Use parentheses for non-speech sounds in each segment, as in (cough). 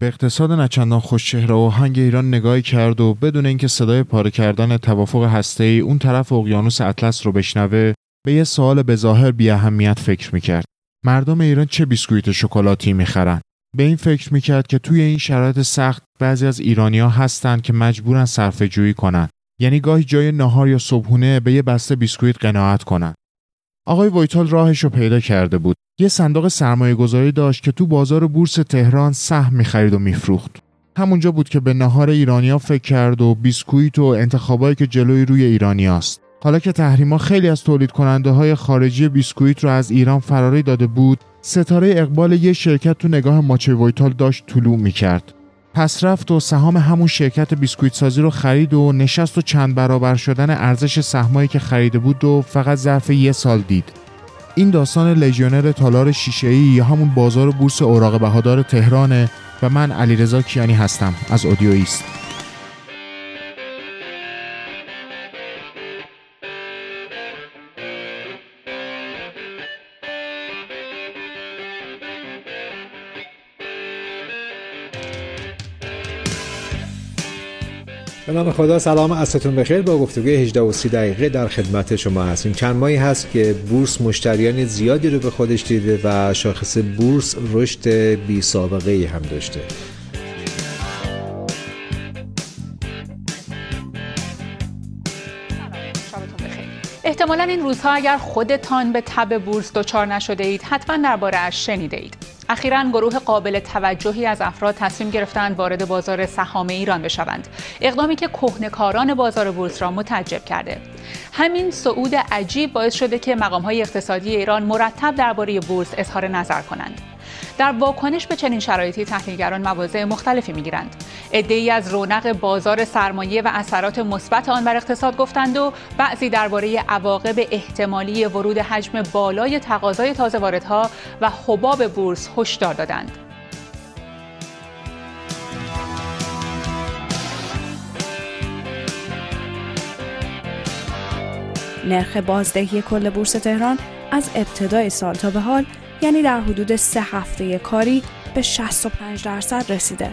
به اقتصاد نچندان خوش آب و رنگ ایران نگاهی کرد و بدون اینکه صدای پاره کردن توافق هسته‌ای اون طرف اقیانوس اطلس رو بشنوه به یه سوال به ظاهر بی اهمیت فکر می‌کرد. مردم ایران چه بیسکویت شکلاتی می‌خرن؟ به این فکر می‌کرد که توی این شرایط سخت بعضی از ایرانیا هستند که مجبورن صرفه جویی کنن. یعنی گاهی جای نهار یا صبحونه به یه بسته بیسکویت قناعت کنن. آقای وایتال راهش رو پیدا کرده بود. یه صندوق سرمایه گذاری داشت که تو بازار بورس تهران سهم می‌خرید و میفروخت. همونجا بود که به نهار ایرانیا فکر کرد و بیسکویت و انتخابایی که جلوی روی ایرانیاست. حالا که تحریما خیلی از تولید کننده های خارجی بیسکویت رو از ایران فراری داده بود، ستاره اقبال یه شرکت تو نگاه ماچه وایتال داشت طلوع می‌کرد. پس رفت و سهام همون شرکت بیسکویت سازی رو خرید و نشست و چند برابر شدن ارزش سهمایی که خریده بود و فقط ظرف یه سال دید. این داستان لژیونر تالار شیشه‌ای یا همون بازار بورس اوراق بهادار تهرانه و من علیرضا کیانی هستم از اودیویست. به نام خدا سلام عصرتون بخیر. با گفتگوی 18 و 30 دقیقه در خدمت شما هستیم. چند ماهی هست که بورس مشتریان زیادی رو به خودش دیده و شاخص بورس رشد بی سابقه ای هم داشته. احتمالا این روزها اگر خودتان به تب بورس دچار نشده اید حتما درباره اش شنیده اید. اخیرا گروه قابل توجهی از افراد تصمیم گرفتند وارد بازار سهام ایران بشوند. اقدامی که کهنکاران بازار بورس را متعجب کرده. همین صعود عجیب باعث شده که مقامهای اقتصادی ایران مرتب درباره بورس اظهار نظر کنند. در واکنش به چنین شرایطی تحلیلگران مواضع مختلفی می‌گیرند. عدهای از رونق بازار سرمایه و اثرات مثبت آن بر اقتصاد گفتند و بعضی درباره عواقب احتمالی ورود حجم بالای تقاضای تازه واردها و حباب بورس هشدار دادند. نرخ بازدهی کل بورس تهران از ابتدای سال تا به حال یعنی در حدود سه هفته کاری به 65 درصد رسیده.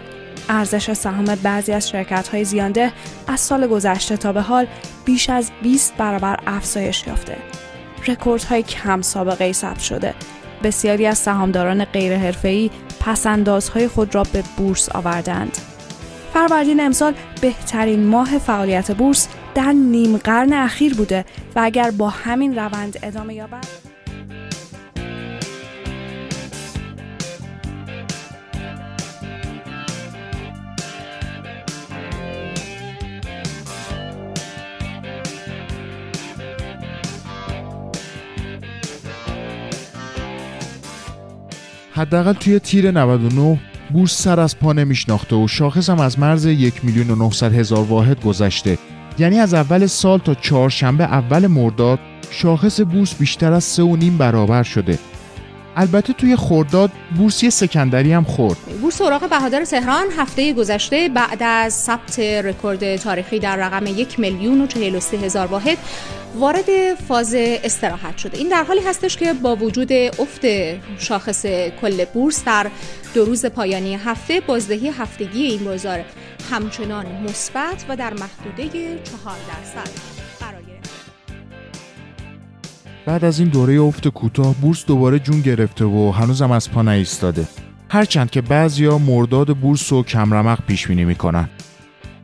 ارزش سهام بعضی از شرکت های زیانده از سال گذشته تا به حال بیش از 20 برابر افزایش یافته. رکوردهای کم سابقه ثبت شده. بسیاری از سهامداران غیرحرفه‌ای پسندازهای خود را به بورس آوردند. فروردین امسال بهترین ماه فعالیت بورس در نیم قرن اخیر بوده و اگر با همین روند ادامه یابد حداقل توی تیر 99 بورس سر از پا نمیشناخته و شاخص هم از مرز یک میلیون و 900 هزار واحد گذشته. یعنی از اول سال تا چهارشنبه اول مرداد شاخص بورس بیشتر از سه و نیم برابر شده. البته توی خورداد بورس یه سکندری هم خورد. بورس اوراق بهادار تهران هفته گذشته بعد از ثبت رکورد تاریخی در رقم یک میلیون و چهل هزار واحد وارد فاز استراحت شده. این در حالی هستش که با وجود افت شاخص کل بورس در دو روز پایانی هفته بازدهی هفتگی این بازار همچنان مثبت و در محدوده چهار درصد. بعد از این دوره افت کوتاه بورس دوباره جون گرفته و هنوزم از پا نایستاده هرچند که بعضیا مرداد بورس و کمرمق پیش بینی می‌کنن.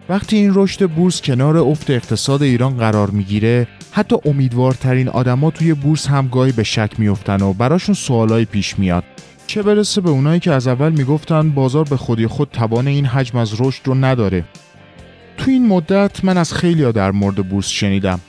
وقتی این رشد بورس کنار افت اقتصاد ایران قرار می‌گیره حتی امیدوارترین آدما توی بورس هم گاهی به شک میفتن و براشون سوالایی پیش میاد. چه برسه به اونایی که از اول می‌گفتن بازار به خودی خود توان این حجم از رشد رو نداره. تو این مدت من از خیلیا در مورد بورس شنیدم.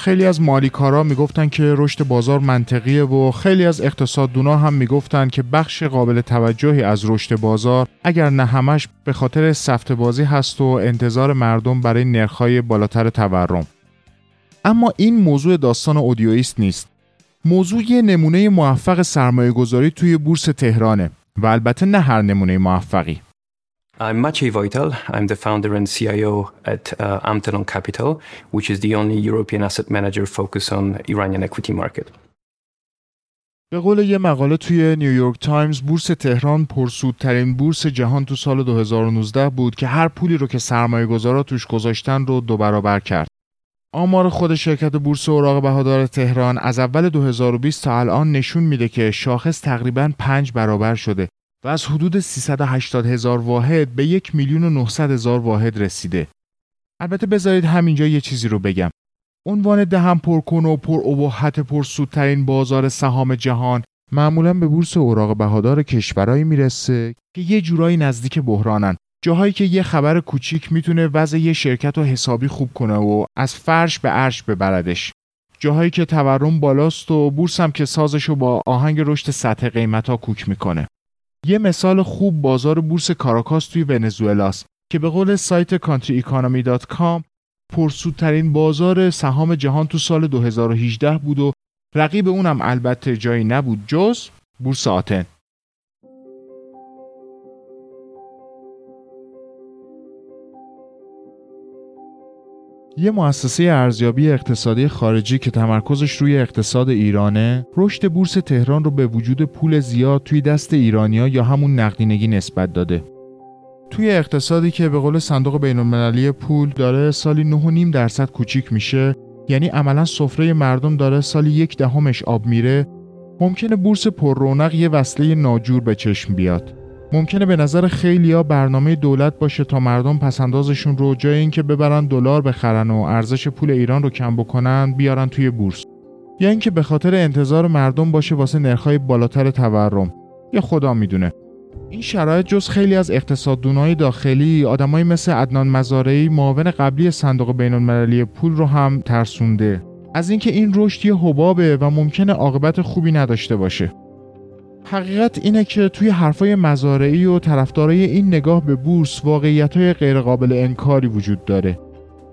خیلی از مالیکارا می‌گفتن که رشد بازار منطقیه و خیلی از اقتصاددونا هم می‌گفتن که بخش قابل توجهی از رشد بازار اگر نه همش به خاطر سفت بازی هست و انتظار مردم برای نرخهای بالاتر تورم. اما این موضوع داستان اودیویست نیست. موضوع یه نمونه موفق سرمایه گذاری توی بورس تهرانه و البته نه هر نمونه موفقی. I'm Maciej Wojtal. I'm the founder and CIO at uh, Amtelon Capital, which is the only European asset manager focused on Iranian equity market. به قول یه مقاله توی نیویورک تایمز بورس تهران پرسودترین بورس جهان تو سال 2019 بود که هر پولی رو که سرمایه گذارا توش گذاشتن رو دو برابر کرد. آمار خود شرکت بورس اوراق بهادار تهران از اول 2020 تا الان نشون میده که شاخص تقریبا 5 برابر شده و از حدود 380 هزار واحد به یک میلیون و 900 هزار واحد رسیده. البته بذارید همینجا یه چیزی رو بگم. عنوان دهم پرکن و پر ابهت پرسودترین بازار سهام جهان معمولا به بورس اوراق بهادار کشورهایی می‌رسه که یه جورایی نزدیک بحرانن جاهایی که یه خبر کوچیک می‌تونه وضع یه شرکت رو حسابی خوب کنه و از فرش به عرش ببردش جاهایی که تورم بالاست و بورس هم که سازش با آهنگ رشد سطح قیمت ها کوک می‌کنه یه مثال خوب بازار بورس کاراکاس توی ونزوئلاست که به قول سایت country.economy.com پرسودترین بازار سهام جهان تو سال 2018 بود و رقیب اونم البته جایی نبود جز بورس آتن. یه مؤسسه ارزیابی اقتصادی خارجی که تمرکزش روی اقتصاد ایرانه رشد بورس تهران رو به وجود پول زیاد توی دست ایرانیا یا همون نقدینگی نسبت داده. توی اقتصادی که به قول صندوق بین پول داره سالی 9.5 درصد کوچیک میشه یعنی عملا سفره مردم داره سالی یک دهمش آب میره ممکنه بورس پر رونق یه وصله ناجور به چشم بیاد. ممکنه به نظر خیلیا برنامه دولت باشه تا مردم پسندازشون رو جای اینکه ببرن دلار بخرن و ارزش پول ایران رو کم بکنن بیارن توی بورس. یا اینکه به خاطر انتظار مردم باشه واسه نرخ‌های بالاتر تورم. یا خدا می‌دونه. این شرایط جز خیلی از اقتصاددونای داخلی آدمایی مثل عدنان مزارعی معاون قبلی صندوق بین المللی پول رو هم ترسونده. از اینکه این رشد یه حبابه و ممکنه عاقبت خوبی نداشته باشه. حقیقت اینه که توی حرفای مزارعی و طرفدارای این نگاه به بورس واقعیتهای غیرقابل انکاری وجود داره.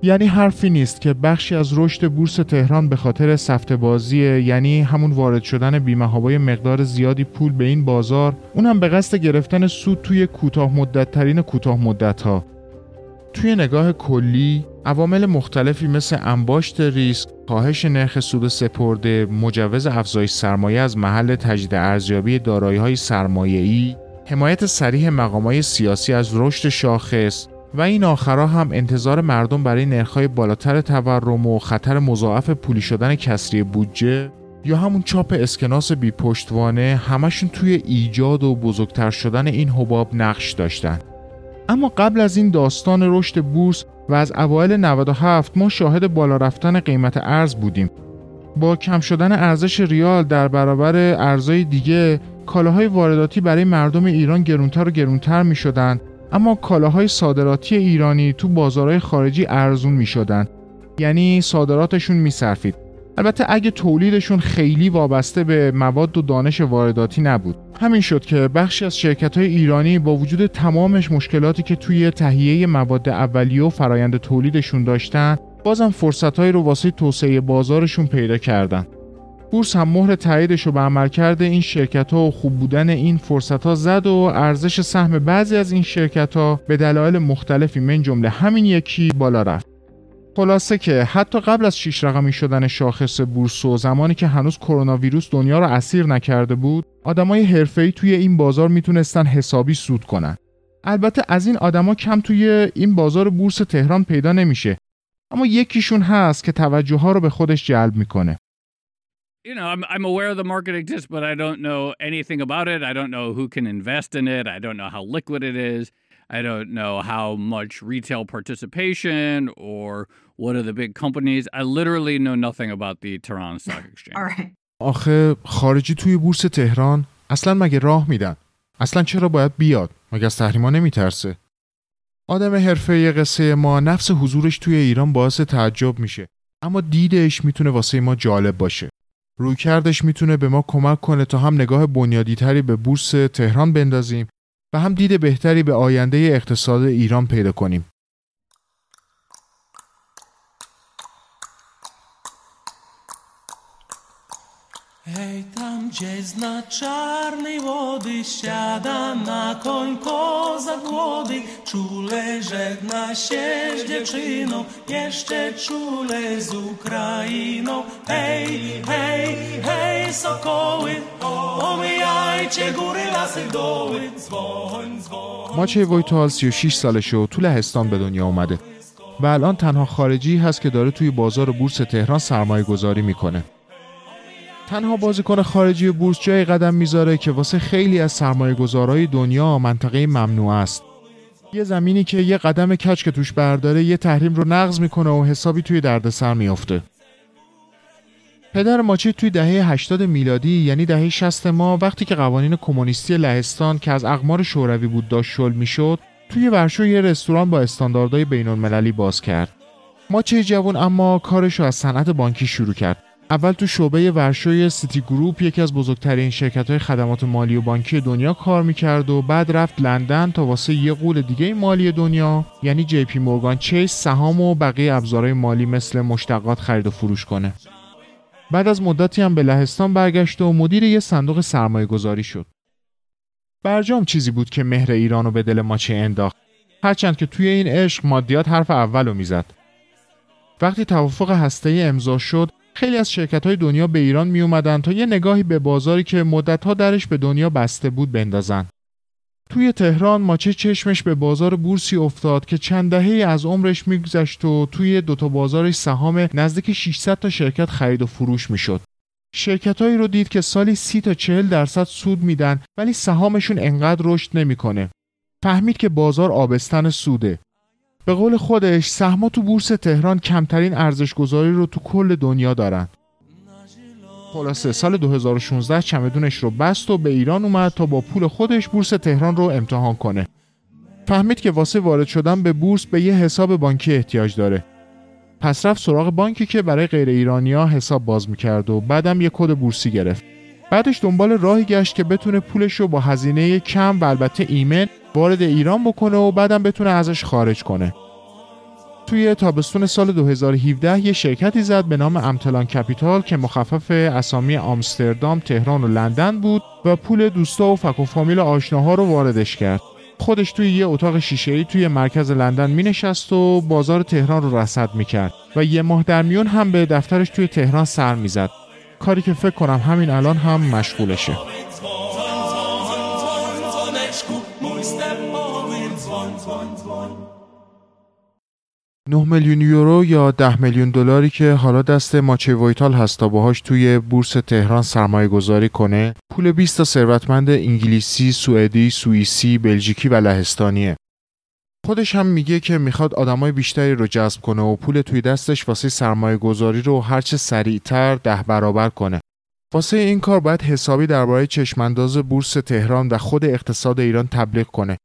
یعنی حرفی نیست که بخشی از رشد بورس تهران به خاطر سفت بازیه یعنی همون وارد شدن بیمهابای مقدار زیادی پول به این بازار اونم به قصد گرفتن سود توی کوتاه مدت ترین کوتاه مدت ها توی نگاه کلی عوامل مختلفی مثل انباشت ریسک، کاهش نرخ سود سپرده، مجوز افزایش سرمایه از محل تجدید ارزیابی دارایی‌های سرمایه‌ای، حمایت سریح مقامات سیاسی از رشد شاخص و این آخرها هم انتظار مردم برای نرخ‌های بالاتر تورم و خطر مضاعف پولی شدن کسری بودجه یا همون چاپ اسکناس بی پشتوانه همشون توی ایجاد و بزرگتر شدن این حباب نقش داشتن. اما قبل از این داستان رشد بورس و از اوایل 97 ما شاهد بالا رفتن قیمت ارز بودیم. با کم شدن ارزش ریال در برابر ارزهای دیگه کالاهای وارداتی برای مردم ایران گرونتر و گرونتر می شدن اما کالاهای صادراتی ایرانی تو بازارهای خارجی ارزون می شدن. یعنی صادراتشون می صرفید. البته اگه تولیدشون خیلی وابسته به مواد و دانش وارداتی نبود. همین شد که بخشی از شرکت های ایرانی با وجود تمامش مشکلاتی که توی تهیه مواد اولیه و فرایند تولیدشون داشتن بازم فرصتهایی رو واسه توسعه بازارشون پیدا کردن. بورس هم مهر تاییدش رو به عمل کرده این شرکت ها و خوب بودن این فرصت ها زد و ارزش سهم بعضی از این شرکت ها به دلایل مختلفی من جمله همین یکی بالا رفت. خلاصه که حتی قبل از شیش رقمی شدن شاخص بورس و زمانی که هنوز کرونا ویروس دنیا را اسیر نکرده بود آدمای حرفه‌ای توی این بازار می‌تونستن حسابی سود کنن البته از این آدما کم توی این بازار بورس تهران پیدا نمیشه اما یکیشون هست که توجه ها رو به خودش جلب می‌کنه you know, I'm, I'm aware the market exists, but I don't know anything about it. I don't know who can invest in it. I don't know how liquid it is. I don't know how much retail participation or what are the big companies. I literally know nothing about the Tehran Stock (laughs) Exchange. All right. آخه خارجی توی بورس تهران اصلا مگه راه میدن؟ اصلا چرا باید بیاد؟ مگه از تحریما نمیترسه؟ آدم حرفه قصه ما نفس حضورش توی ایران باعث تعجب میشه اما دیدش می‌تونه واسه ما جالب باشه رویکردش می‌تونه به ما کمک کنه تا هم نگاه بنیادی تری به بورس تهران بندازیم و هم دید بهتری به آینده اقتصاد ایران پیدا کنیم. Hey, Gdzieś na czarnej wody siada na koń kozak młody Czule żegna się z dziewczyną, jeszcze czule z Ukrainą Hej, hej, hej sokoły, omijajcie góry, lasy, doły Dzwoń, dzwoń ماچه وایتال 36 سالشه و تو لهستان به دنیا اومده و الان تنها خارجی هست که داره توی بازار بورس تهران سرمایه گذاری می‌کنه تنها بازیکن خارجی بورس جای قدم می‌ذاره که واسه خیلی از سرمایه گذارهای دنیا منطقه ممنوع است. یه زمینی که یه قدم کچ که توش برداره یه تحریم رو نقض می‌کنه و حسابی توی دردسر میافته. پدر ماچی توی دهه 80 میلادی یعنی دهه 60 ما وقتی که قوانین کمونیستی لهستان که از اقمار شوروی بود داشت شل می‌شد توی ورشو یه رستوران با استانداردهای بین المللی باز کرد. ماچه جوان اما کارش رو از صنعت بانکی شروع کرد. اول تو شعبه ورشوی سیتی گروپ یکی از بزرگترین شرکت های خدمات مالی و بانکی دنیا کار می‌کرد و بعد رفت لندن تا واسه یه غول دیگه مالی دنیا یعنی جی پی مورگان چیس سهام و بقیه ابزارهای مالی مثل مشتقات خرید و فروش کنه. بعد از مدتی هم به لهستان برگشت و مدیر یه صندوق سرمایه گذاری شد. برجام چیزی بود که مهر ایران رو به دل ماچه انداخت. هرچند که توی این عشق مادیات حرف اول رو می‌زد. وقتی توافق هسته امضا شد خیلی از شرکت های دنیا به ایران می اومدن تا یه نگاهی به بازاری که مدتها درش به دنیا بسته بود بندازن. توی تهران ماچه چشمش به بازار بورسی افتاد که چند دهه از عمرش میگذشت و توی دوتا بازارش سهام نزدیک 600 تا شرکت خرید و فروش می‌شد. شرکتهایی رو دید که سالی 30 تا 40 درصد سود میدن ولی سهامشون انقدر رشد نمی‌کنه. فهمید که بازار آبستن سوده به قول خودش سهما تو بورس تهران کمترین ارزش گذاری رو تو کل دنیا دارن. خلاصه سال 2016 چمدونش رو بست و به ایران اومد تا با پول خودش بورس تهران رو امتحان کنه. فهمید که واسه وارد شدن به بورس به یه حساب بانکی احتیاج داره. پس رفت سراغ بانکی که برای غیر ایرانیا حساب باز می‌کرد و بعدم یه کد بورسی گرفت. بعدش دنبال راهی گشت که بتونه پولش رو با هزینه کم و البته ایمن وارد ایران بکنه و بعدم بتونه ازش خارج کنه. توی تابستون سال 2017 یه شرکتی زد به نام امتلان کپیتال که مخفف اسامی آمستردام، تهران و لندن بود و پول دوستا و فک و فامیل آشناها رو واردش کرد. خودش توی یه اتاق شیشه‌ای توی مرکز لندن می نشست و بازار تهران رو رصد می کرد و یه ماه در میون هم به دفترش توی تهران سر می زد. کاری که فکر کنم همین الان هم مشغولشه. 9 میلیون یورو یا 10 میلیون دلاری که حالا دست ماچه وایتال هست تا باهاش توی بورس تهران سرمایه گذاری کنه پول 20 تا ثروتمند انگلیسی، سوئدی، سوئیسی، بلژیکی و لهستانیه. خودش هم میگه که می‌خواد آدمای بیشتری رو جذب کنه و پول توی دستش واسه سرمایه گذاری رو هرچه سریعتر ده برابر کنه. واسه این کار باید حسابی درباره چشمانداز بورس تهران و خود اقتصاد ایران تبلیغ کنه.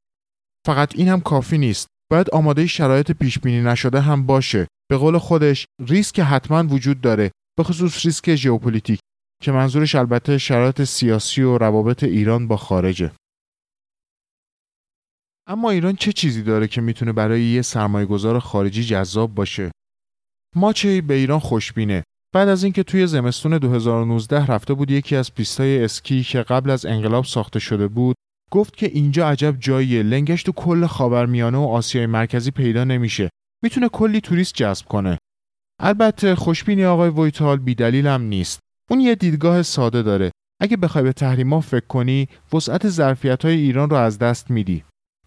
فقط این هم کافی نیست. باید آماده شرایط پیش بینی نشده هم باشه. به قول خودش ریسک حتما وجود داره. به خصوص ریسک ژئوپلیتیک که منظورش البته شرایط سیاسی و روابط ایران با خارجه. اما ایران چه چیزی داره که می‌تونه برای یه سرمایه‌گذار خارجی جذاب باشه؟ ماچی به ایران خوشبینه. بعد از اینکه توی زمستون 2019 رفته بود یکی از پیستای اسکی که قبل از انقلاب ساخته شده بود گفت که اینجا عجب جاییه. لنگش تو کل خاورمیانه و آسیای مرکزی پیدا نمیشه. می‌تونه کلی توریست جذب کنه. البته خوشبینی آقای ویتال بیدلیل هم نیست. اون یه دیدگاه ساده داره. اگه بخوای به تحریما فکر کنی وسعت ظرفیت های ایران رو از دست میدی.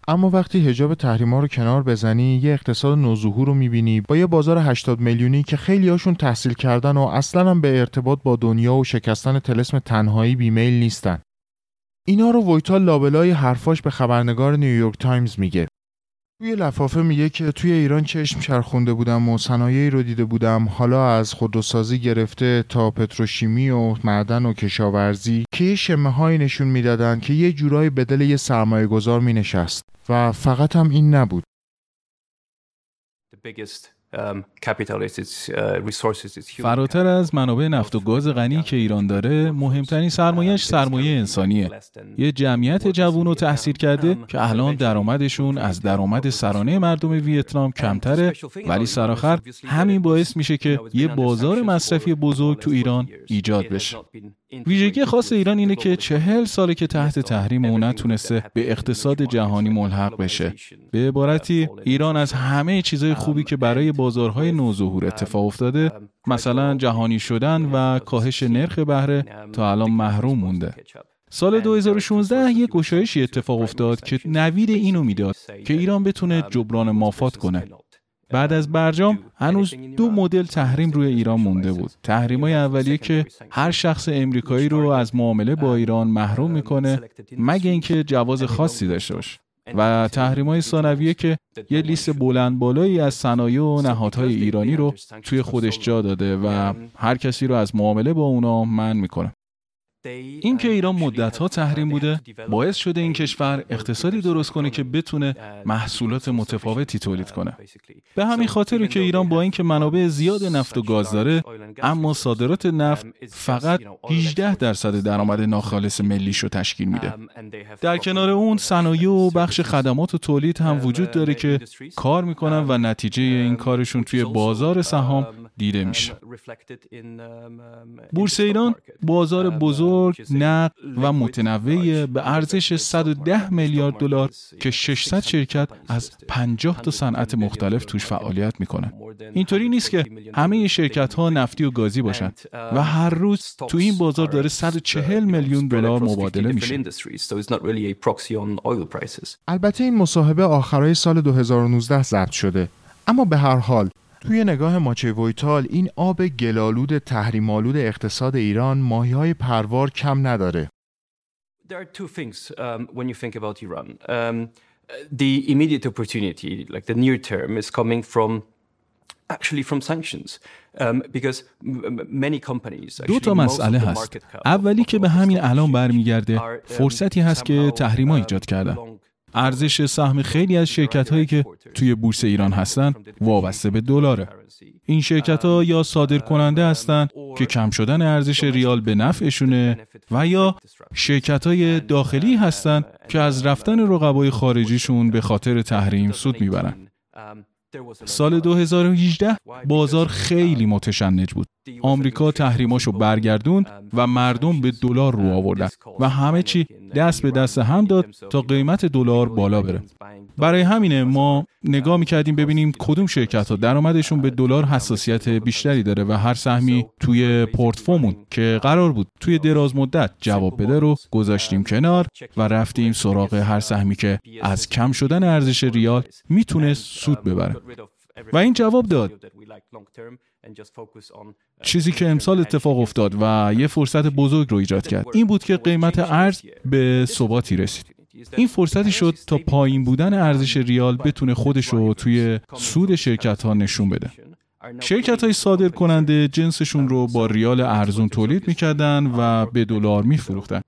اما وقتی هجاب تحریما رو کنار بزنی یه اقتصاد نوظهور رو می‌بینی. با یه بازار 80 میلیونی که خیلی هاشون تحصیل کردن و اصلا هم به ارتباط با دنیا و شکستن تلسم تنهایی بیمیل نیستن. اینا رو ویتال لابلای حرفاش به خبرنگار نیویورک تایمز میگه. توی لفافه میگه که توی ایران چشم چرخونده بودم و صنایعی رو دیده بودم. حالا از خودروسازی گرفته تا پتروشیمی و معدن و کشاورزی که یه شمه های نشون می‌دادن که یه جورایی به دل یه سرمایه گذار می و فقط هم این نبود. فراتر از منابع نفت و گاز غنی که ایران داره مهمترین سرمایهش سرمایه انسانیه. یه جمعیت جوون و تحصیل کرده که الان درآمدشون از درآمد سرانه مردم ویتنام کمتره ولی سرآخر همین باعث میشه که یه بازار مصرفی بزرگ تو ایران ایجاد بشه. ویژگی خاص ایران اینه که چهل ساله که تحت تحریم او نتونسته به اقتصاد جهانی ملحق بشه. به عبارتی ایران از همه چیزهای خوبی که برای بازارهای نوظهور اتفاق افتاده مثلا جهانی شدن و کاهش نرخ بهره تا الان محروم مونده. سال 2016 یک گشایشی اتفاق افتاد که نوید اینو می‌داد که ایران بتونه جبران مافات کنه. بعد از برجام هنوز دو مدل تحریم روی ایران مونده بود. تحریم های اولیه که هر شخص امریکایی رو از معامله با ایران محروم می‌کنه مگه اینکه جواز خاصی داشته باشه. و تحریم های ثانویه که یه لیست بلند بالایی از صنایع و نهادهای ایرانی رو توی خودش جا داده و هر کسی رو از معامله با اونا من می‌کنه. این که ایران مدتها تحریم بوده باعث شده این کشور اقتصادی درست کنه که بتونه محصولات متفاوتی تولید کنه به همین خاطر که ایران با اینکه منابع زیاد نفت و گاز داره اما صادرات نفت فقط 18 درصد درآمد ناخالص ملیش رو تشکیل میده در کنار اون صنایع و بخش خدمات و تولید هم وجود داره که کار می‌کنن و نتیجه این کارشون توی بازار سهام دیده میشه بورس ایران بازار بزرگ بزرگ، نقد و متنوع به ارزش 110 میلیارد دلار که 600 شرکت از 50 تا صنعت مختلف توش فعالیت می‌کنن. اینطوری نیست که همه شرکت ها نفتی و گازی باشن و هر روز تو این بازار داره 140 میلیون دلار مبادله میشه. البته این مصاحبه آخرای سال 2019 ضبط شده اما به هر حال توی نگاه ماچه ویتال این آب گلالود تحریمالود اقتصاد ایران ماهی های پروار کم نداره. دو تا مسئله هست. اولی که به همین الان برمیگرده فرصتی هست که تحریما ایجاد کردن. ارزش سهم خیلی از شرکت هایی که توی بورس ایران هستن وابسته به دلاره. این شرکت ها یا صادر کننده هستند که کم شدن ارزش ریال به نفعشونه و یا شرکت های داخلی هستند که از رفتن رقبای خارجیشون به خاطر تحریم سود می‌برن. سال 2018 بازار خیلی متشنج بود. آمریکا تحریماشو برگردوند و مردم به دلار رو آوردن و همه چی دست به دست هم داد تا قیمت دلار بالا بره. برای همینه ما نگاه می‌کردیم ببینیم کدوم شرکت ها درآمدشون به دلار حساسیت بیشتری داره و هر سهمی توی پورتفومون که قرار بود توی دراز مدت جواب بده رو گذاشتیم کنار و رفتیم سراغ هر سهمی که از کم شدن ارزش ریال می‌تونه سود ببره. و این جواب داد. چیزی که امسال اتفاق افتاد و یه فرصت بزرگ رو ایجاد کرد. این بود که قیمت ارز به ثباتی رسید. این فرصتی شد تا پایین بودن ارزش ریال بتونه خودش رو توی سود شرکت ها نشون بده. شرکت های صادر کننده جنسشون رو با ریال ارزون تولید می‌کردن و به دلار میفروختن.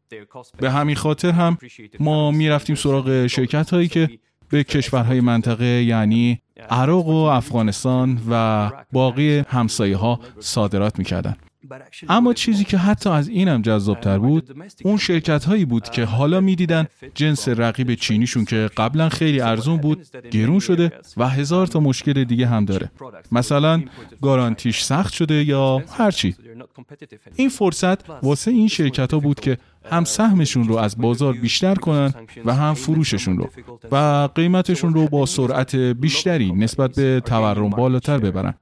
به همین خاطر هم ما می‌رفتیم سراغ شرکت هایی که به کشورهای منطقه یعنی عراق و افغانستان و باقی همسایه ها صادرات می‌کردن. اما چیزی که حتی از اینم جذابتر بود اون شرکت هایی بود که حالا می‌دیدن جنس رقیب چینیشون که قبلا خیلی ارزون بود گرون شده و هزار تا مشکل دیگه هم داره. مثلا گارانتیش سخت شده یا هرچی این فرصت واسه این شرکت ها بود که هم سهمشون رو از بازار بیشتر کنن و هم فروششون رو. و قیمتشون رو با سرعت بیشتری نسبت به تورم بالاتر ببرن.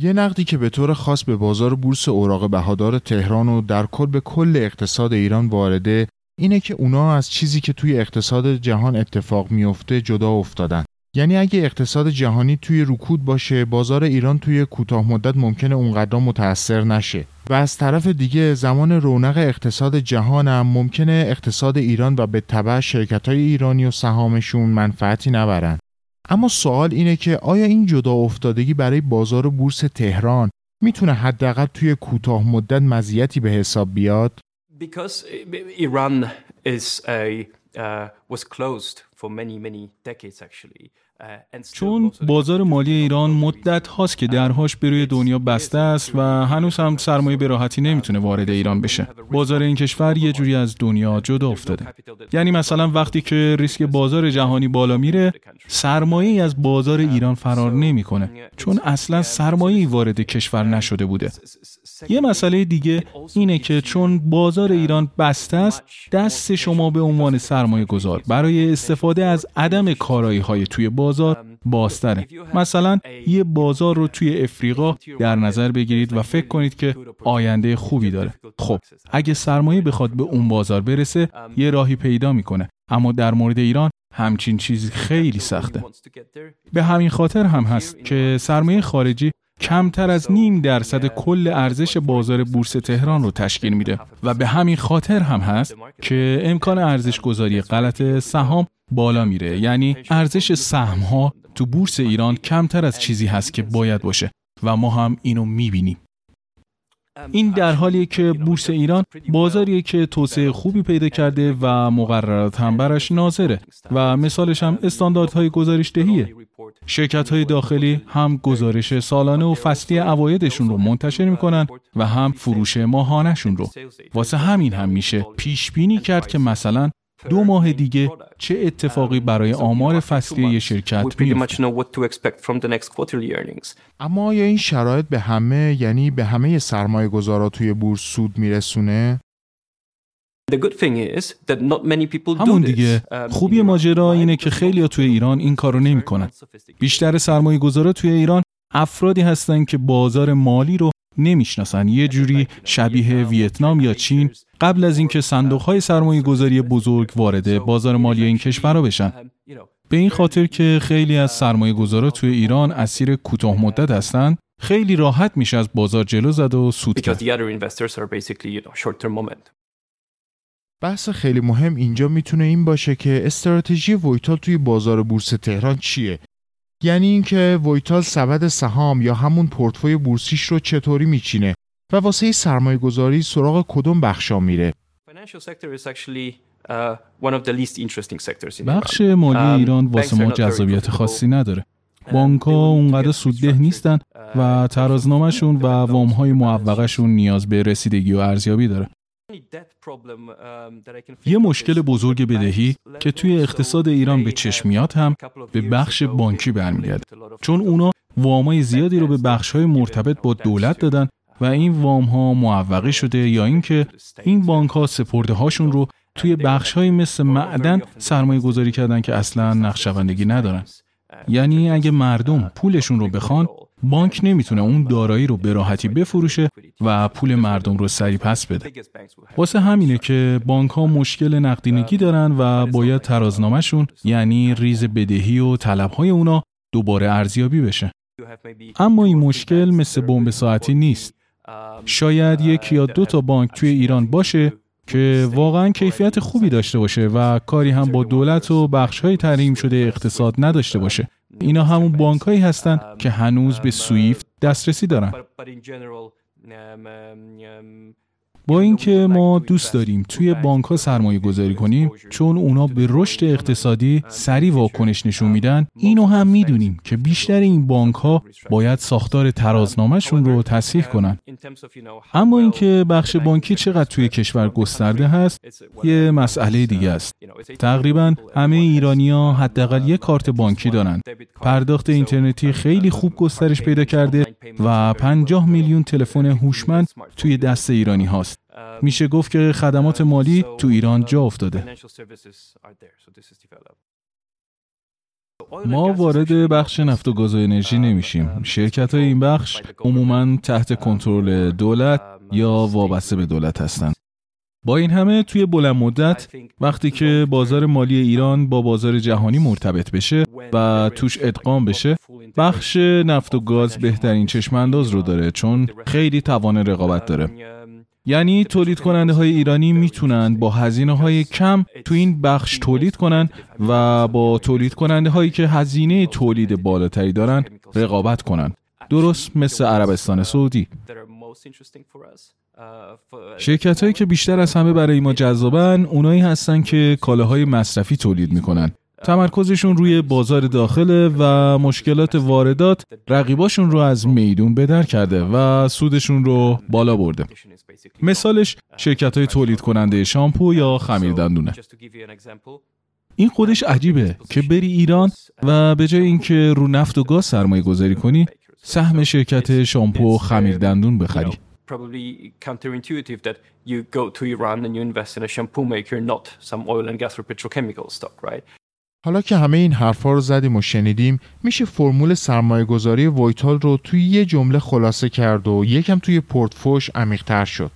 یه نقدی که به طور خاص به بازار بورس اوراق بهادار تهران و در کل به کل اقتصاد ایران وارده اینه که اونا از چیزی که توی اقتصاد جهان اتفاق میفته جدا افتادن. یعنی اگه اقتصاد جهانی توی رکود باشه بازار ایران توی کوتاه مدت ممکنه اونقدر متاثر نشه. و از طرف دیگه زمان رونق اقتصاد جهان هم ممکنه اقتصاد ایران و به تبع شرکت های ایرانی و سهامشون منفعتی نبرن. اما سوال اینه که آیا این جدا افتادگی برای بازار بورس تهران می‌تونه حداقل توی کوتاه مدت مزیتی به حساب بیاد؟ Because Uh, was closed for many many decades actually. چون بازار مالی ایران مدت هاست که درهاش به روی دنیا بسته است و هنوز هم سرمایه به راحتی نمی‌تونه وارد ایران بشه. بازار این کشور یه جوری از دنیا جدا افتاده. یعنی مثلا وقتی که ریسک بازار جهانی بالا میره، سرمایه از بازار ایران فرار نمی‌کنه چون اصلا سرمایه وارد کشور نشده بوده. یه مسئله دیگه اینه که چون بازار ایران بسته است، دست شما به عنوان سرمایه گذار برای استفاده از عدم کارایی های توی بازار بازتره. مثلا یه بازار رو توی افریقا در نظر بگیرید و فکر کنید که آینده خوبی داره. خب اگه سرمایه بخواد به اون بازار برسه یه راهی پیدا می‌کنه. اما در مورد ایران همچین چیزی خیلی سخته. به همین خاطر هم هست که سرمایه خارجی کمتر از نیم درصد کل ارزش بازار بورس تهران رو تشکیل میده و به همین خاطر هم هست که امکان ارزش گذاری غلط سهام بالا میره. یعنی ارزش سهم ها تو بورس ایران کمتر از چیزی هست که باید باشه و ما هم اینو می‌بینیم. این در حالیه که بورس ایران بازاریه که توسعه خوبی پیدا کرده و مقررات هم براش ناظره و مثالش هم استانداردهای گزارش دهیه شرکت های داخلی هم گزارش سالانه و فصلی اوایدشون رو منتشر می‌کنن و هم فروش ماهانشون رو. واسه همین هم میشه پیش بینی کرد که مثلا دو ماه دیگه چه اتفاقی برای آمار فصلی شرکت میفته اما آیا این شرایط به همه یعنی به همه سرمایه گذارا توی بورس سود میرسونه؟ همون دیگه. خوبی ماجرا اینه که خیلی توی ایران این کارو نمی‌کنن. بیشتر سرمایه گذارا توی ایران افرادی هستن که بازار مالی رو نمی‌شناسن. یه جوری شبیه ویتنام یا چین قبل از اینکه صندوقهای سرمایه گذاری بزرگ وارد بازار مالی این کشورها بشن. به این خاطر که خیلی از سرمایه گذارا توی ایران اسیر کوتاه مدت هستند خیلی راحت میشه از بازار جلو زد و سود کرد. بحث خیلی مهم اینجا می‌تونه این باشه که استراتژی ویتال توی بازار بورس تهران چیه؟ یعنی اینکه ویتال سبد سهام یا همون پورتفوی بورسیش رو چطوری میچینه و واسه سرمایه گذاری سراغ کدوم بخشا میره؟ بخش مالی um, ایران واسه ما جذابیت خاصی نداره. بانک ها اونقدر سودده نیستن و ترازنامهشون و وام های معوقشون نیاز به رسیدگی و ارزیابی داره. یه مشکل بزرگ بدهی که توی اقتصاد ایران به چشم میاد هم به بخش بانکی برمیگرده. چون اونا وامای زیادی رو به بخشهای مرتبط با دولت دادن و این وام ها معوقه شده یا اینکه این بانک ها سپرده هاشون رو توی بخش های مثل معدن سرمایه گذاری کردن که اصلا نقشبندگی ندارن یعنی اگه مردم پولشون رو بخوان بانک نمی‌تونه اون دارایی رو به راحتی بفروشه و پول مردم رو سری پس بده. واسه همینه که بانک ها مشکل نقدینگی دارن و باید ترازنامهشون یعنی ریز بدهی و طلبهای اونا دوباره ارزیابی بشه. اما این مشکل مثل بمب ساعتی نیست. شاید یک یا دو تا بانک توی ایران باشه که واقعا کیفیت خوبی داشته باشه و کاری هم با دولت و بخش های تریم شده اقتصاد نداشته باشه اینا همون بانک هایی هستن که هنوز به سویفت دسترسی دارن. با اینکه ما دوست داریم توی بانک ها سرمایه گذاری کنیم چون اونا به رشد اقتصادی سریع واکنش نشون میدن اینو هم می‌دونیم که بیشتر این بانک ها باید ساختار ترازنامهشون رو تصحیح کنن. اما اینکه بخش بانکی چقدر توی کشور گسترده هست یه مسئله دیگه است. تقریبا همه ایرانیا حداقل یک کارت بانکی دارن. پرداخت اینترنتی خیلی خوب گسترش پیدا کرده و 50 میلیون تلفن هوشمند توی دست ایرانی هاست. میشه گفت که خدمات مالی تو ایران جا افتاده. ما وارد بخش نفت و گاز و انرژی نمیشیم. شرکت های این بخش عموما تحت کنترل دولت یا وابسته به دولت هستند. با این همه توی بلند مدت وقتی که بازار مالی ایران با بازار جهانی مرتبط بشه و توش ادغام بشه بخش نفت و گاز بهترین چشم انداز رو داره چون خیلی توان رقابت داره یعنی تولید کننده های ایرانی می‌تونن با هزینه های کم تو این بخش تولید کنن و با تولید کننده هایی که هزینه تولید بالاتری دارن رقابت کنن. درست مثل عربستان سعودی. شرکت هایی که بیشتر از همه برای ما جذابن اونایی هستن که کالاهای مصرفی تولید می‌کنن. تمرکزشون روی بازار داخله و مشکلات واردات رقیباشون رو از میدون بدر کرده و سودشون رو بالا برده. مثالش شرکت های تولید کننده شامپو یا خمیر دندونه. این خودش عجیبه که بری ایران و به جای اینکه رو نفت و گاز سرمایه گذاری کنی سهم شرکت شامپو و خمیر دندون بخری. حالا که همه این حرفا رو زدیم و شنیدیم میشه فرمول سرمایه گذاری وایتال رو توی یه جمله خلاصه کرد و یکم توی پورتفوش عمیقتر شد.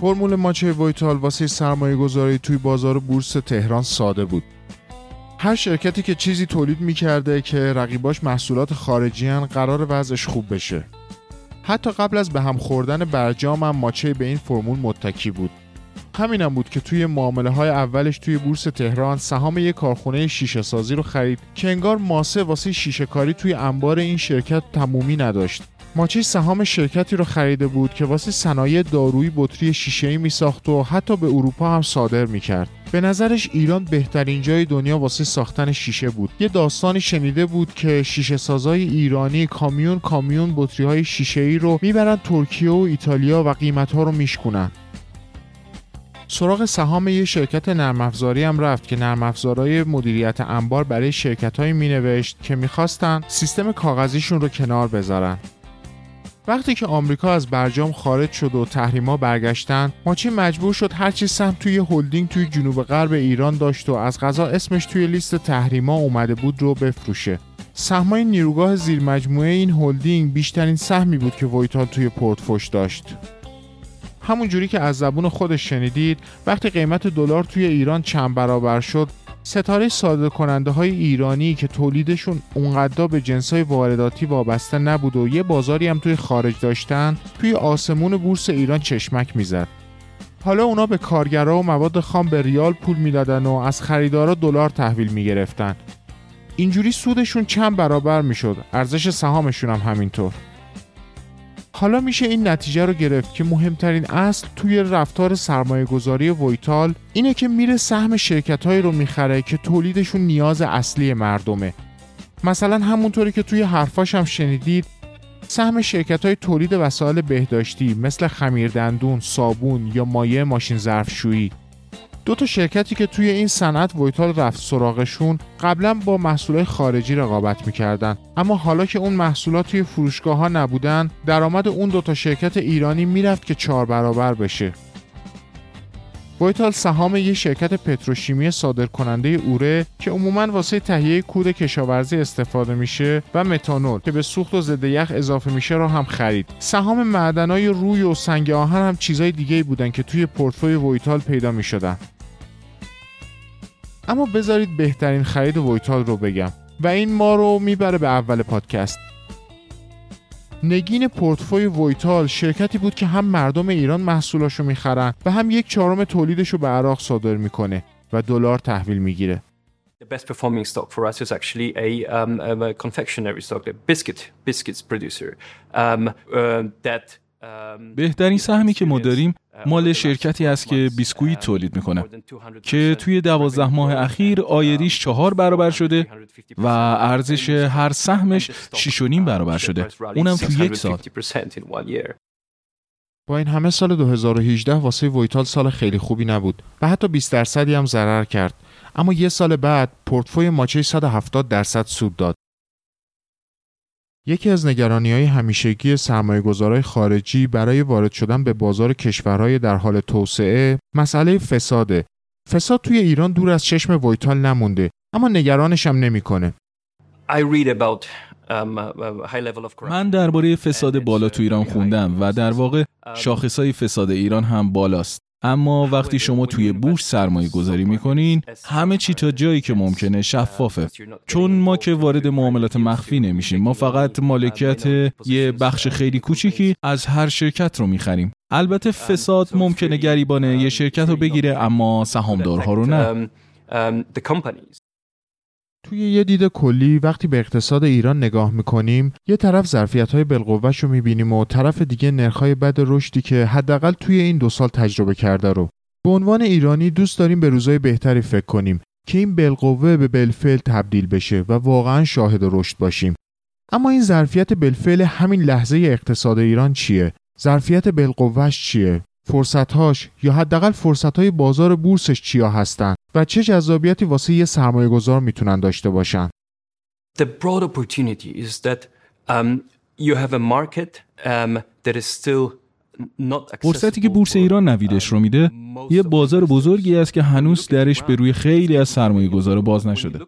فرمول ماچه وایتال واسه سرمایه گذاری توی بازار بورس تهران ساده بود. هر شرکتی که چیزی تولید می‌کرده که رقیباش محصولات خارجی هن قرار وضعش خوب بشه. حتی قبل از به هم خوردن برجام هم ماچه به این فرمول متکی بود. همینم بود که توی معامله های اولش توی بورس تهران سهام یک کارخونه شیشه سازی رو خرید که انگار ماسه واسه شیشه کاری توی انبار این شرکت تمومی نداشت ماچی سهام شرکتی رو خریده بود که واسه صنایع دارویی بطری شیشه‌ای میساخت و حتی به اروپا هم صادر می‌کرد. به نظرش ایران بهترین جای دنیا واسه ساختن شیشه بود. یه داستانی شنیده بود که شیشه سازای ایرانی کامیون کامیون بطری های شیشه ای رو می‌برن ترکیه و ایتالیا و قیمت ها رو میشکنن. سراغ سهام یه شرکت نرم افزاری هم رفت که نرم افزارهای مدیریت انبار برای شرکت های می نوشت که می‌خواستن سیستم کاغذیشون رو کنار بذارن. وقتی که آمریکا از برجام خارج شد و تحریما برگشتن ماچی مجبور شد هرچی سهم توی هلدینگ توی جنوب غرب ایران داشت و از قضا اسمش توی لیست تحریما اومده بود رو بفروشه. سهمای نیروگاه زیر مجموعه این هلدینگ بیشترین سهمی بود که وایتال توی پورتفوش داشت. همون جوری که از زبون خودش شنیدید وقتی قیمت دلار توی ایران چند برابر شد ستاره صادر کننده های ایرانی که تولیدشون اونقدر به جنس های وارداتی وابسته نبود و یه بازاری هم توی خارج داشتن توی آسمون بورس ایران چشمک می‌زد. حالا اونا به کارگرا و مواد خام به ریال پول می‌دادن و از خریدارا دلار تحویل می‌گرفتن. اینجوری سودشون چند برابر می‌شد ارزش سهامشون هم همینطور. حالا میشه این نتیجه رو گرفت که مهمترین اصل توی رفتار سرمایه گذاری ویتال اینه که میره سهم شرکت رو می‌خره که تولیدشون نیاز اصلی مردمه. مثلا همونطوری که توی حرفاش هم شنیدید سهم شرکت های تولید وسایل بهداشتی مثل خمیردندون، صابون یا مایع ماشین ظرفشویی. دو تا شرکتی که توی این صنعت ویتال رفت سراغشون قبلا با محصولات خارجی رقابت می‌کردن. اما حالا که اون محصولات توی فروشگاه ها نبودن درآمد اون دو تا شرکت ایرانی می‌رفت که چهار برابر بشه. ویتال سهام یه شرکت پتروشیمی صادر کننده اوره که عموما واسه تهیه کود کشاورزی استفاده میشه و متانول که به سوخت و ضد یخ اضافه میشه رو هم خرید. سهام معدنای روی و سنگ آهن هم چیزای دیگه بودن که توی پورتفوی ویتال پیدا می‌شدن. اما بذارید بهترین خرید ویتال رو بگم و این ما رو می‌بره به اول پادکست نگین پورتفوی ویتال شرکتی بود که هم مردم ایران محصولاشو می‌خرن و هم یک چهارم تولیدشو به عراق صادر می‌کنه و دلار تحویل می‌گیره. The best performing stock for us is actually a, um, a confectionery stock, a biscuit biscuits producer um, uh, that بهترین سهمی که ما داریم مال شرکتی است که بیسکویت تولید می‌کنه که توی دوازده ماه اخیر آیدیش چهار برابر شده و ارزش هر سهمش شیش و نیم برابر شده. اونم توی یک سال. با این همه سال 2018 واسه ویتال سال خیلی خوبی نبود و حتی 20 درصدی هم ضرر کرد. اما یه سال بعد پورتفوی ماچه 170 درصد سود داد. یکی از نگرانی های همیشگی سرمایه گذارای خارجی برای وارد شدن به بازار کشورهای در حال توسعه مسئله فساده. فساد توی ایران دور از چشم ویتال نمونده اما نگرانش هم نمی‌کنه. um, من درباره فساد بالا تو ایران خوندم و در واقع شاخصهای فساد ایران هم بالاست. اما وقتی شما توی بورس سرمایه گذاری می‌کنین همه چی تا جایی که ممکنه شفافه چون ما که وارد معاملات مخفی نمیشیم ما فقط مالکیت یه بخش خیلی کوچیکی از هر شرکت رو می‌خریم البته فساد ممکنه گریبانه یه شرکت رو بگیره اما سهامدارها رو نه توی یه دید کلی وقتی به اقتصاد ایران نگاه می‌کنیم یه طرف ظرفیت های بالقوهش رو می‌بینیم و طرف دیگه نرخهای بد رشدی که حداقل توی این دو سال تجربه کرده رو. به عنوان ایرانی دوست داریم به روزای بهتری فکر کنیم که این بالقوه به بلفل تبدیل بشه و واقعا شاهد رشد باشیم. اما این ظرفیت بلفل همین لحظه اقتصاد ایران چیه؟ ظرفیت بالقوهش چیه؟ فرصتهاش یا حداقل فرصتهای بازار بورسش چیا هستن و چه جذابیتی واسه یه سرمایه گذار می‌تونن داشته باشن؟ The broad opportunity is that um, you have a market um, that is still فرصتی که بورس ایران نویدش رو میده یه بازار بزرگی است که هنوز درش به روی خیلی از سرمایه گذار باز نشده.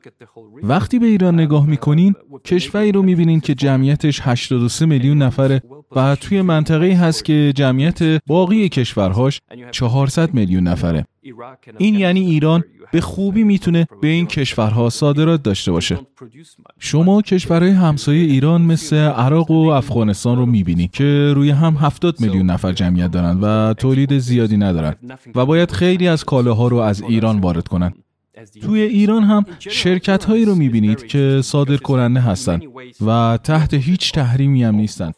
وقتی به ایران نگاه می‌کنین کشوری رو می‌بینین که جمعیتش 83 میلیون نفره و توی منطقه هست که جمعیت باقی کشورهاش 400 میلیون نفره. این یعنی ایران به خوبی می‌تونه به این کشورها صادرات داشته باشه. شما کشورهای همسایه ایران مثل عراق و افغانستان رو می‌بینی که روی هم 70 میلیون نفر جمعیت دارن و تولید زیادی ندارن و باید خیلی از کالاها رو از ایران وارد کنن. توی ایران هم شرکت هایی رو می‌بینید که صادر کننده هستند و تحت هیچ تحریمی هم نیستن.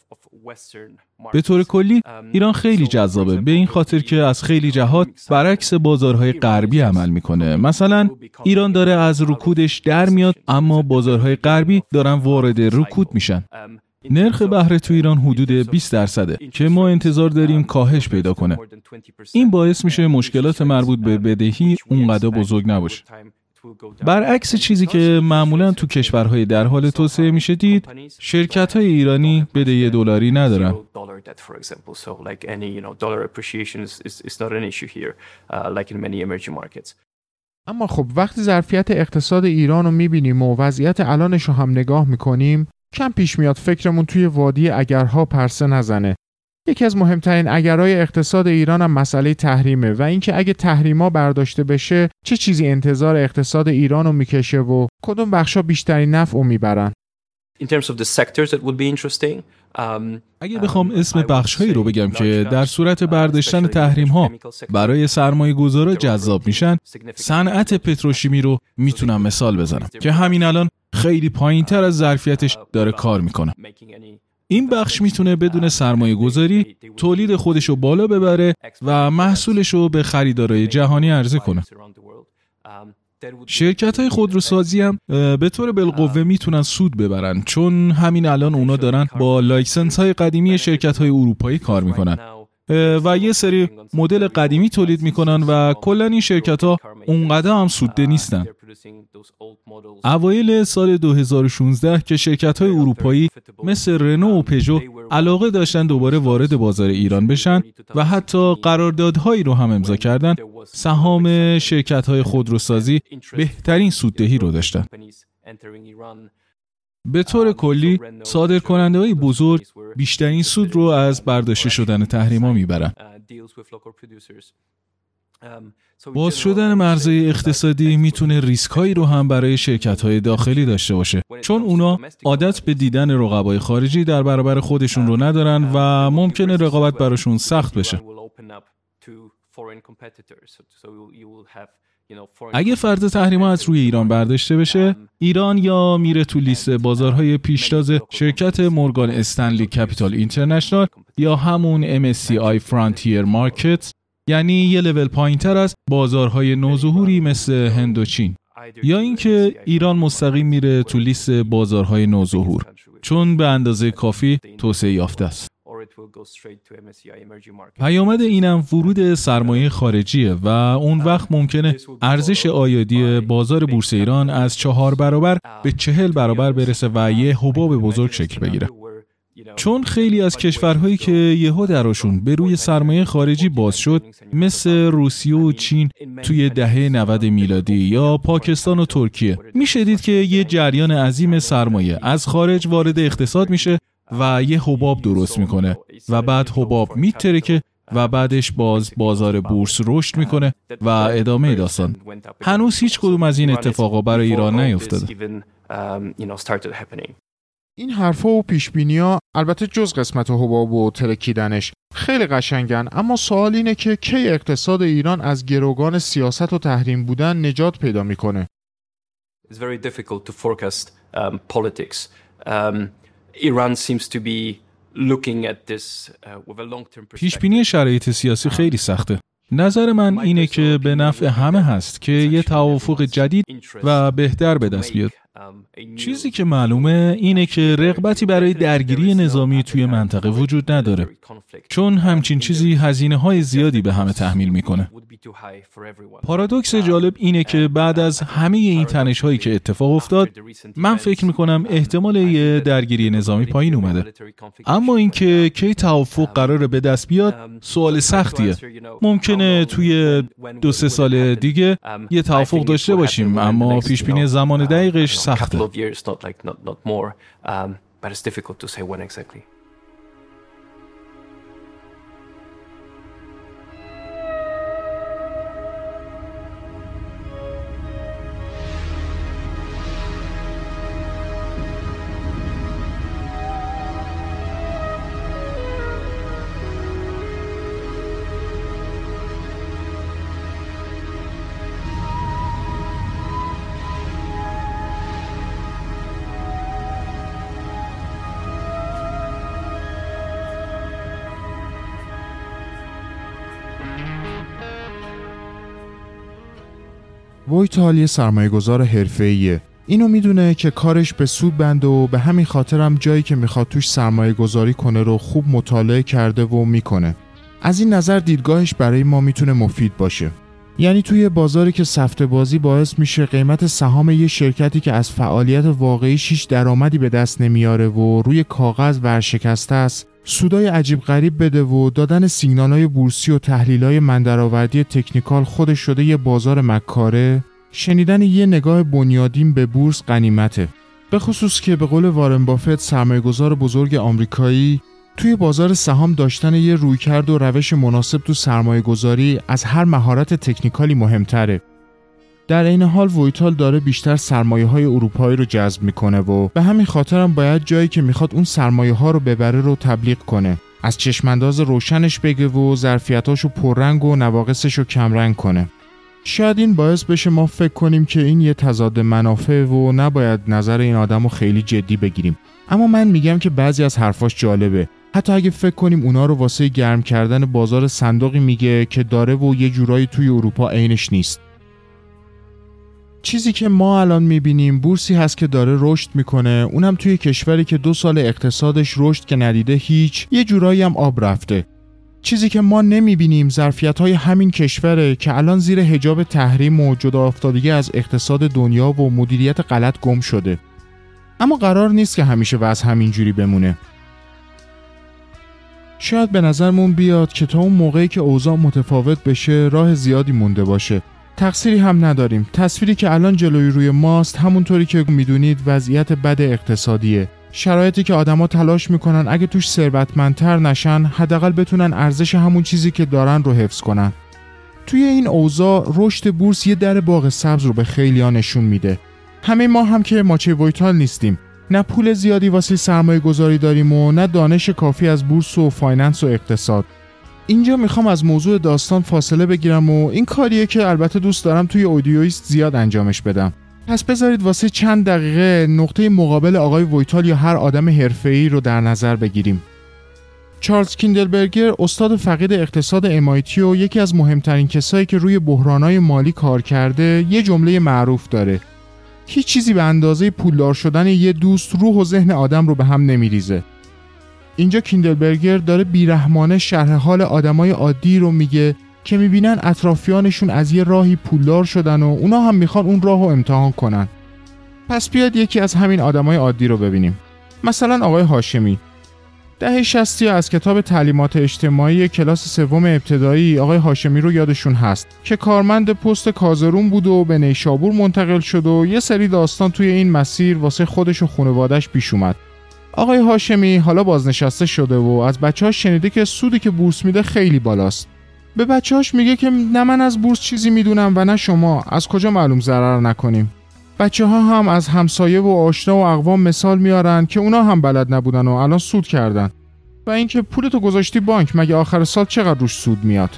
به طور کلی ایران خیلی جذابه. به این خاطر که از خیلی جهات برعکس بازارهای غربی عمل می‌کنه. مثلا ایران داره از رکودش در میاد اما بازارهای غربی دارن وارد رکود میشن. نرخ بهره تو ایران حدود 20 درصده که ما انتظار داریم کاهش پیدا کنه. این باعث میشه مشکلات مربوط به بدهی اونقدر بزرگ نباشه. برعکس چیزی که معمولا تو کشورهای در حال توسعه میشه دید شرکت های ایرانی بدهی دلاری ندارن. اما خب وقتی ظرفیت اقتصاد ایران رو می‌بینیم و وضعیت الانش رو هم نگاه می‌کنیم کم پیش میاد فکرمون توی وادی اگرها پرسه نزنه. یکی از مهمترین اگرهای اقتصاد ایران هم مسئله تحریمه و اینکه اگه تحریما برداشته بشه چه چیزی انتظار اقتصاد ایران رو می‌کشه و کدوم بخشا بیشترین نفع رو می‌برن؟ اگه بخوام اسم بخشهایی رو بگم که در صورت برداشتن تحریم ها برای سرمایه گذارا جذاب میشن صنعت پتروشیمی رو می‌تونم مثال بزنم که همین الان خیلی پایین تر از ظرفیتش داره کار می‌کنه. این بخش می‌تونه بدون سرمایه گذاری تولید خودش رو بالا ببره و محصولش رو به خریدارای جهانی عرضه کنه. شرکت های خودروسازی هم به طور بالقوه می‌تونن سود ببرن چون همین الان اونا دارن با license های قدیمی شرکت های اروپایی کار می‌کنن و یه سری مدل قدیمی تولید می‌کنن و کلا این شرکت ها اونقدر هم سودده نیستن اوایل سال 2016 که شرکت های اروپایی مثل رنو و پژو علاقه داشتن دوباره وارد بازار ایران بشن و حتی قراردادهایی رو هم امضا کردن. سهام شرکت های خودروسازی بهترین سوددهی رو داشتن. به طور کلی صادر کننده های بزرگ بیشترین سود رو از برداشته شدن تحریما می‌برن. باز شدن مرزهای اقتصادی می‌تونه ریسک هایی رو هم برای شرکت های داخلی داشته باشه. چون اونا عادت به دیدن رقبای خارجی در برابر خودشون رو ندارن و ممکنه رقابت براشون سخت بشه. اگه فرض تحریما از روی ایران برداشته بشه ایران یا میره تو لیست بازارهای پیشتاز شرکت مورگان استنلی کپیتال اینترنشنال یا همون MSCI Frontier Markets. یعنی یه لول پایین تر از بازارهای نوظهوری مثل هند و چین. یا اینکه ایران مستقیم میره تو لیست بازارهای نوظهور چون به اندازه کافی توسعه یافته است. پیامد اینم ورود سرمایه خارجیه و اون وقت ممکنه ارزش آیادی بازار بورس ایران از چهار برابر به چهل برابر برسه و یه حباب بزرگ شکل بگیره. چون خیلی از کشورهایی که یهو دراشون به روی سرمایه خارجی باز شد مثل روسیه و چین توی دهه 90 میلادی یا پاکستان و ترکیه میشه دید که یه جریان عظیم سرمایه از خارج وارد اقتصاد میشه و یه حباب درست می‌کنه و بعد حباب میترکه و بعدش باز بازار بورس رشد می‌کنه و ادامه داستان. هنوز هیچ کدوم از این اتفاقا برای ایران نیفتاده. این حرفا و پیشبینی البته جز قسمت حباب و ترکیدنش خیلی قشنگن اما سوال اینه که کی اقتصاد ایران از گروگان سیاست و تحریم بودن نجات پیدا می‌کنه It's very difficult to forecast um, politics. Um, Iran seems to be looking at this uh, with a long-term پیش بینی شرایط سیاسی خیلی سخته. نظر من اینه که به نفع همه هست که یه توافق جدید و بهتر به دست بیاد. چیزی که معلومه اینه که رغبتی برای درگیری نظامی توی منطقه وجود نداره. چون همچین چیزی هزینه های زیادی به همه تحمیل می‌کنه. پارادوکس جالب اینه که بعد از همه این تنش هایی که اتفاق افتاد من فکر می‌کنم احتمال یه درگیری نظامی پایین اومده. اما اینکه کی توافق قرار به دست بیاد سوال سختیه ممکنه توی دو سه سال دیگه یه توافق داشته باشیم. اما پیش بینی زمان دقیقش couple of years, not like not not more. Um, but it's difficult to say when exactly. وایتال یه سرمایه گذار حرفه‌ایه. اینو می‌دونه که کارش به سود بنده و به همین خاطرم جایی که می‌خواد توش سرمایه گذاری کنه رو خوب مطالعه کرده و می‌کنه. از این نظر دیدگاهش برای ما می‌تونه مفید باشه. یعنی توی بازاری که سفته بازی باعث میشه قیمت سهام یه شرکتی که از فعالیت واقعی هیچ درآمدی به دست نمیاره و روی کاغذ ورشکسته است سودای عجیب غریب بده و دادن سیگنال های بورسی و تحلیل های مندرآوردی تکنیکال خودش شده یه بازار مکاره شنیدن یه نگاه بنیادین به بورس قنیمته به خصوص که به قول وارن بافت سرمایه‌گذار بزرگ آمریکایی توی بازار سهام داشتن یه رویکرد و روش مناسب تو سرمایه گذاری از هر مهارت تکنیکالی مهمتره. در این حال وویتال داره بیشتر سرمایه های اروپایی رو جذب می‌کنه و به همین خاطرم باید جایی که می‌خواد اون سرمایه ها رو ببره رو تبلیغ کنه. از چشمانداز روشنش بگه و ظرفیتاشو پررنگ و نواقصش رو کمرنگ کنه. شاید این باعث بشه ما فکر کنیم که این یه تضاد منافع و نباید نظر این آدم رو خیلی جدی بگیریم. اما من میگم که بعضی از حرفاش جالبه. حتی اگه فکر کنیم اونا رو واسه گرم کردن بازار صندوقی میگه که داره و یه جورایی توی اروپا عینش نیست. چیزی که ما الان می‌بینیم بورسی هست که داره رشد می‌کنه. اونم توی کشوری که دو سال اقتصادش رشد که ندیده هیچ یه جورایی هم آب رفته. چیزی که ما نمی‌بینیم ظرفیت های همین کشوره که الان زیر هجاب تحریم و جدا افتادگی از اقتصاد دنیا و مدیریت غلط گم شده. اما قرار نیست که همیشه وضع همینجوری بمونه. شاید به نظرمون بیاد که تا اون موقعی که اوضاع متفاوت بشه راه زیادی مونده باشه. تقصیری هم نداریم. تصویری که الان جلوی روی ماست همونطوری که می‌دونید وضعیت بد اقتصادیه. شرایطی که آدما تلاش می‌کنن اگه توش ثروتمندتر نشن حداقل بتونن ارزش همون چیزی که دارن رو حفظ کنن. توی این اوضاع رشد بورس یه در باغ سبز رو به خیلی نشون میده. همه ما هم که موچه ویتال نیستیم. نه پول زیادی واسه سرمایه گذاری داریم و نه دانش کافی از بورس و finance و اقتصاد. اینجا می‌خوام از موضوع داستان فاصله بگیرم و این کاریه که البته دوست دارم توی اودیویست زیاد انجامش بدم. پس بذارید واسه چند دقیقه نقطه مقابل آقای ویتال یا هر آدم حرفه‌ای رو در نظر بگیریم. چارلز کیندلبرگر استاد فقید اقتصاد MIT و یکی از مهمترین کسایی که روی بحرانای مالی کار کرده یه جمله معروف داره. هیچ چیزی به اندازه پولدار شدن یه دوست روح و ذهن آدم رو به هم نمیریزه. اینجا کیندلبرگر داره بیرحمانه شرح حال آدمای عادی رو میگه که می‌بینن اطرافیانشون از یه راهی پولدار شدن و اونا هم می‌خوان اون راه رو امتحان کنن. پس بیاد یکی از همین آدمای عادی رو ببینیم. مثلا آقای هاشمی. دهه شستی از کتاب تعلیمات اجتماعی کلاس سوم ابتدایی آقای هاشمی رو یادشون هست که کارمند پست کازرون بود و به نیشابور منتقل شد و یه سری داستان توی این مسیر واسه خودش و خانوادش پیش اومد. آقای هاشمی حالا بازنشسته شده و از بچه ها شنیده که سودی که بورس میده خیلی بالاست. به بچه‌هاش میگه که نه من از بورس چیزی می‌دونم و نه شما. از کجا معلوم ضرر نکنیم؟ بچه ها هم از همسایه و آشنا و اقوام مثال میارن که اونا هم بلد نبودن و الان سود کردن. و اینکه پولتو گذاشتی بانک مگه آخر سال چقدر روش سود میاد؟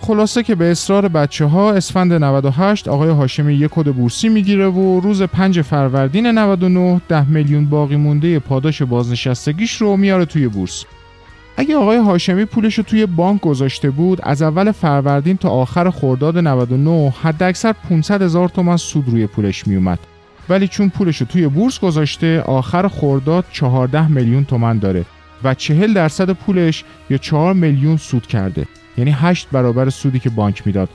خلاصه که به اصرار بچه ها اسفند 98 آقای هاشمی یک کد بورسی می‌گیره و روز 5 فروردین 99 ده میلیون باقی مونده پاداش بازنشستگیش رو میاره توی بورس. اگه آقای هاشمی پولش رو توی بانک گذاشته بود از اول فروردین تا آخر خرداد 99 حداکثر 500 هزار تومن سود روی پولش میومد ولی چون پولش رو توی بورس گذاشته آخر خرداد 14 میلیون تومن داره و 40 درصد پولش یا 4 میلیون سود کرده. یعنی 8 برابر سودی که بانک می‌داد.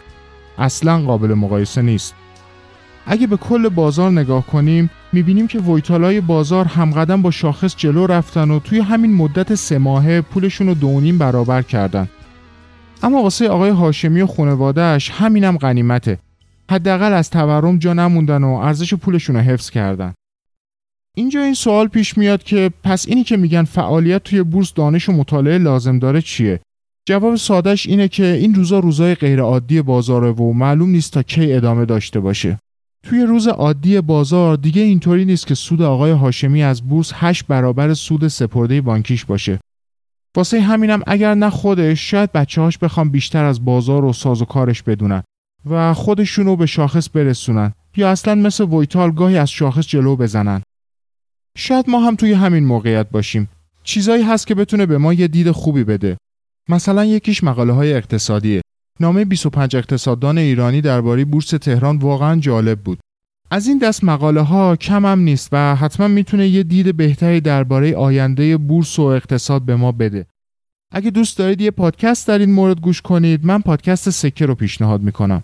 اصلا قابل مقایسه نیست. اگه به کل بازار نگاه کنیم می‌بینیم که ویتالای بازار همقدم با شاخص جلو رفتن و توی همین مدت سه ماهه پولشون رو دونیم برابر کردن. اما واسه آقای هاشمی و خانوادهش همینم غنیمته. حداقل از تورم جا نموندن و ارزش پولشون رو حفظ کردن. اینجا این سوال پیش میاد که پس اینی که میگن فعالیت توی بورس دانش و مطالعه لازم داره چیه؟ جواب سادش اینه که این روزا روزای غیرعادی بازاره و معلوم نیست تا کی ادامه داشته باشه. توی روز عادی بازار دیگه اینطوری نیست که سود آقای هاشمی از بورس 8 برابر سود سپرده بانکیش باشه. واسه همینم اگر نه خودش شاید بچه‌هاش بخوام بیشتر از بازار و ساز و کارش بدونن و خودشونو به شاخص برسونن یا اصلا مثل ویتال گاهی از شاخص جلو بزنن. شاید ما هم توی همین موقعیت باشیم. چیزایی هست که بتونه به ما یه دید خوبی بده. مثلا یکیش مقاله های اقتصادیه نامه 25 اقتصاددان ایرانی درباره بورس تهران واقعا جالب بود. از این دست مقاله ها کم هم نیست و حتما می‌تونه یه دید بهتری درباره آینده بورس و اقتصاد به ما بده. اگه دوست دارید یه پادکست در این مورد گوش کنید من پادکست سکه رو پیشنهاد می‌کنم.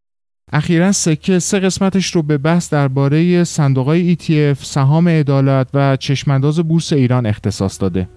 اخیرا سکه سه قسمتش رو به بحث درباره صندوقهای ETF، سهام عدالت و چشمانداز بورس ایران اختصاص داده.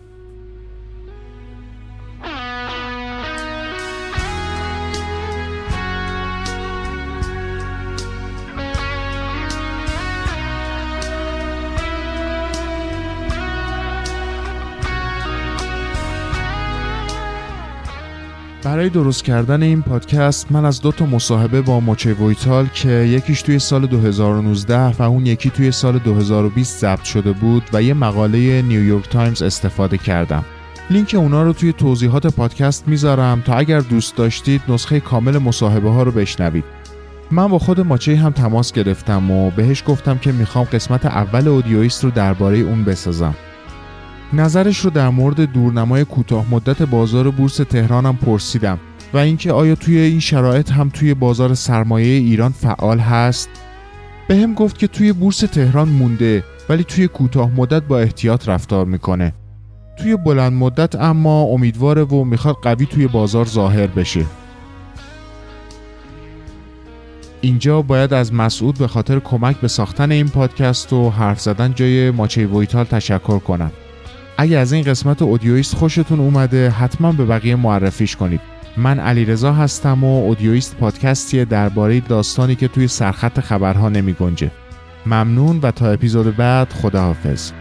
برای درست کردن این پادکست من از دو تا مصاحبه با موچه ویتال که یکیش توی سال 2019 و اون یکی توی سال 2020 ضبط شده بود و یه مقاله نیویورک تایمز استفاده کردم. لینک اونا رو توی توضیحات پادکست می‌ذارم تا اگر دوست داشتید نسخه کامل مصاحبه ها رو بشنوید. من با خود موچه هم تماس گرفتم و بهش گفتم که می‌خوام قسمت اول اودیویست رو درباره اون بسازم. نظرش رو در مورد دورنمای کوتاه مدت بازار بورس تهرانم پرسیدم و اینکه آیا توی این شرایط هم توی بازار سرمایه ایران فعال هست؟ به هم گفت که توی بورس تهران مونده ولی توی کوتاه مدت با احتیاط رفتار می‌کنه. توی بلند مدت اما امیدواره و می‌خواد قوی توی بازار ظاهر بشه. اینجا باید از مسعود به خاطر کمک به ساختن این پادکست و حرف زدن جای ماچی ویتال تشکر کنم. اگه از این قسمت اودیویست خوشتون اومده حتما به بقیه معرفیش کنید من علیرضا هستم و اودیویست پادکستیه درباره داستانی که توی سرخط خبرها نمی گنجه. ممنون و تا اپیزود بعد خداحافظ